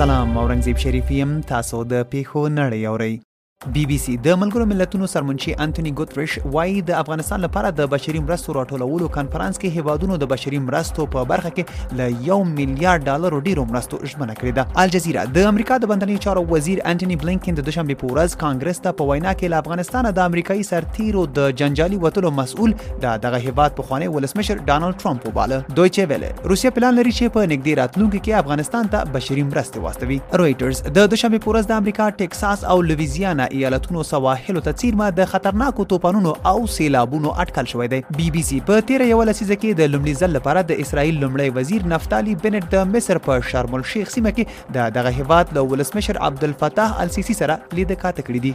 سلام اورنګزیب شریفی يم تاسو د پیښو نړۍ اورئ بي بي سي د ملګرو ملتونو سرمنشي انټوني ګوتریش وایي د افغانستان لپاره د بشري مرستو راټولولو کانفرنس کې هیوادونو د بشري مرستو په برخه کې ل یو میلیارډ ډالرو ډیرو مرستو ژمنه کړې ده الجزیره د امریکا د بندنیو چارو وزیر انټونی بلینکن د دوشنبه په ورځ کانګرس ته په وینا کې له افغانستانه د امریکایي سرتیرو د جنجالي وتلو مسؤل د دغه هیواد پخوانی ولسمشر ډانلډ ټرمپ وباله دویچه ویله روسیه پلان لري چې په نږدې راتلونکي کې افغانستان ته بشري مرستې واستوي رویټرز د دوشنبه په ورځ د امریکا ټکساس او لویزیانا ایالتونو سواحلو ته څیرمه د خطرناکو توپانونو او سیلابونو اټکل شوی دی بي بي سي په تیره یو لسیزه کې د لومړي ځل لپاره د اسرایل لومړی وزیر نفتالي بنټ د مصر په شرم الشیخ سیمه کې د دغه هیواد له ولسمشر عبدالفتاح السیسي سره لیده کاته کړې دي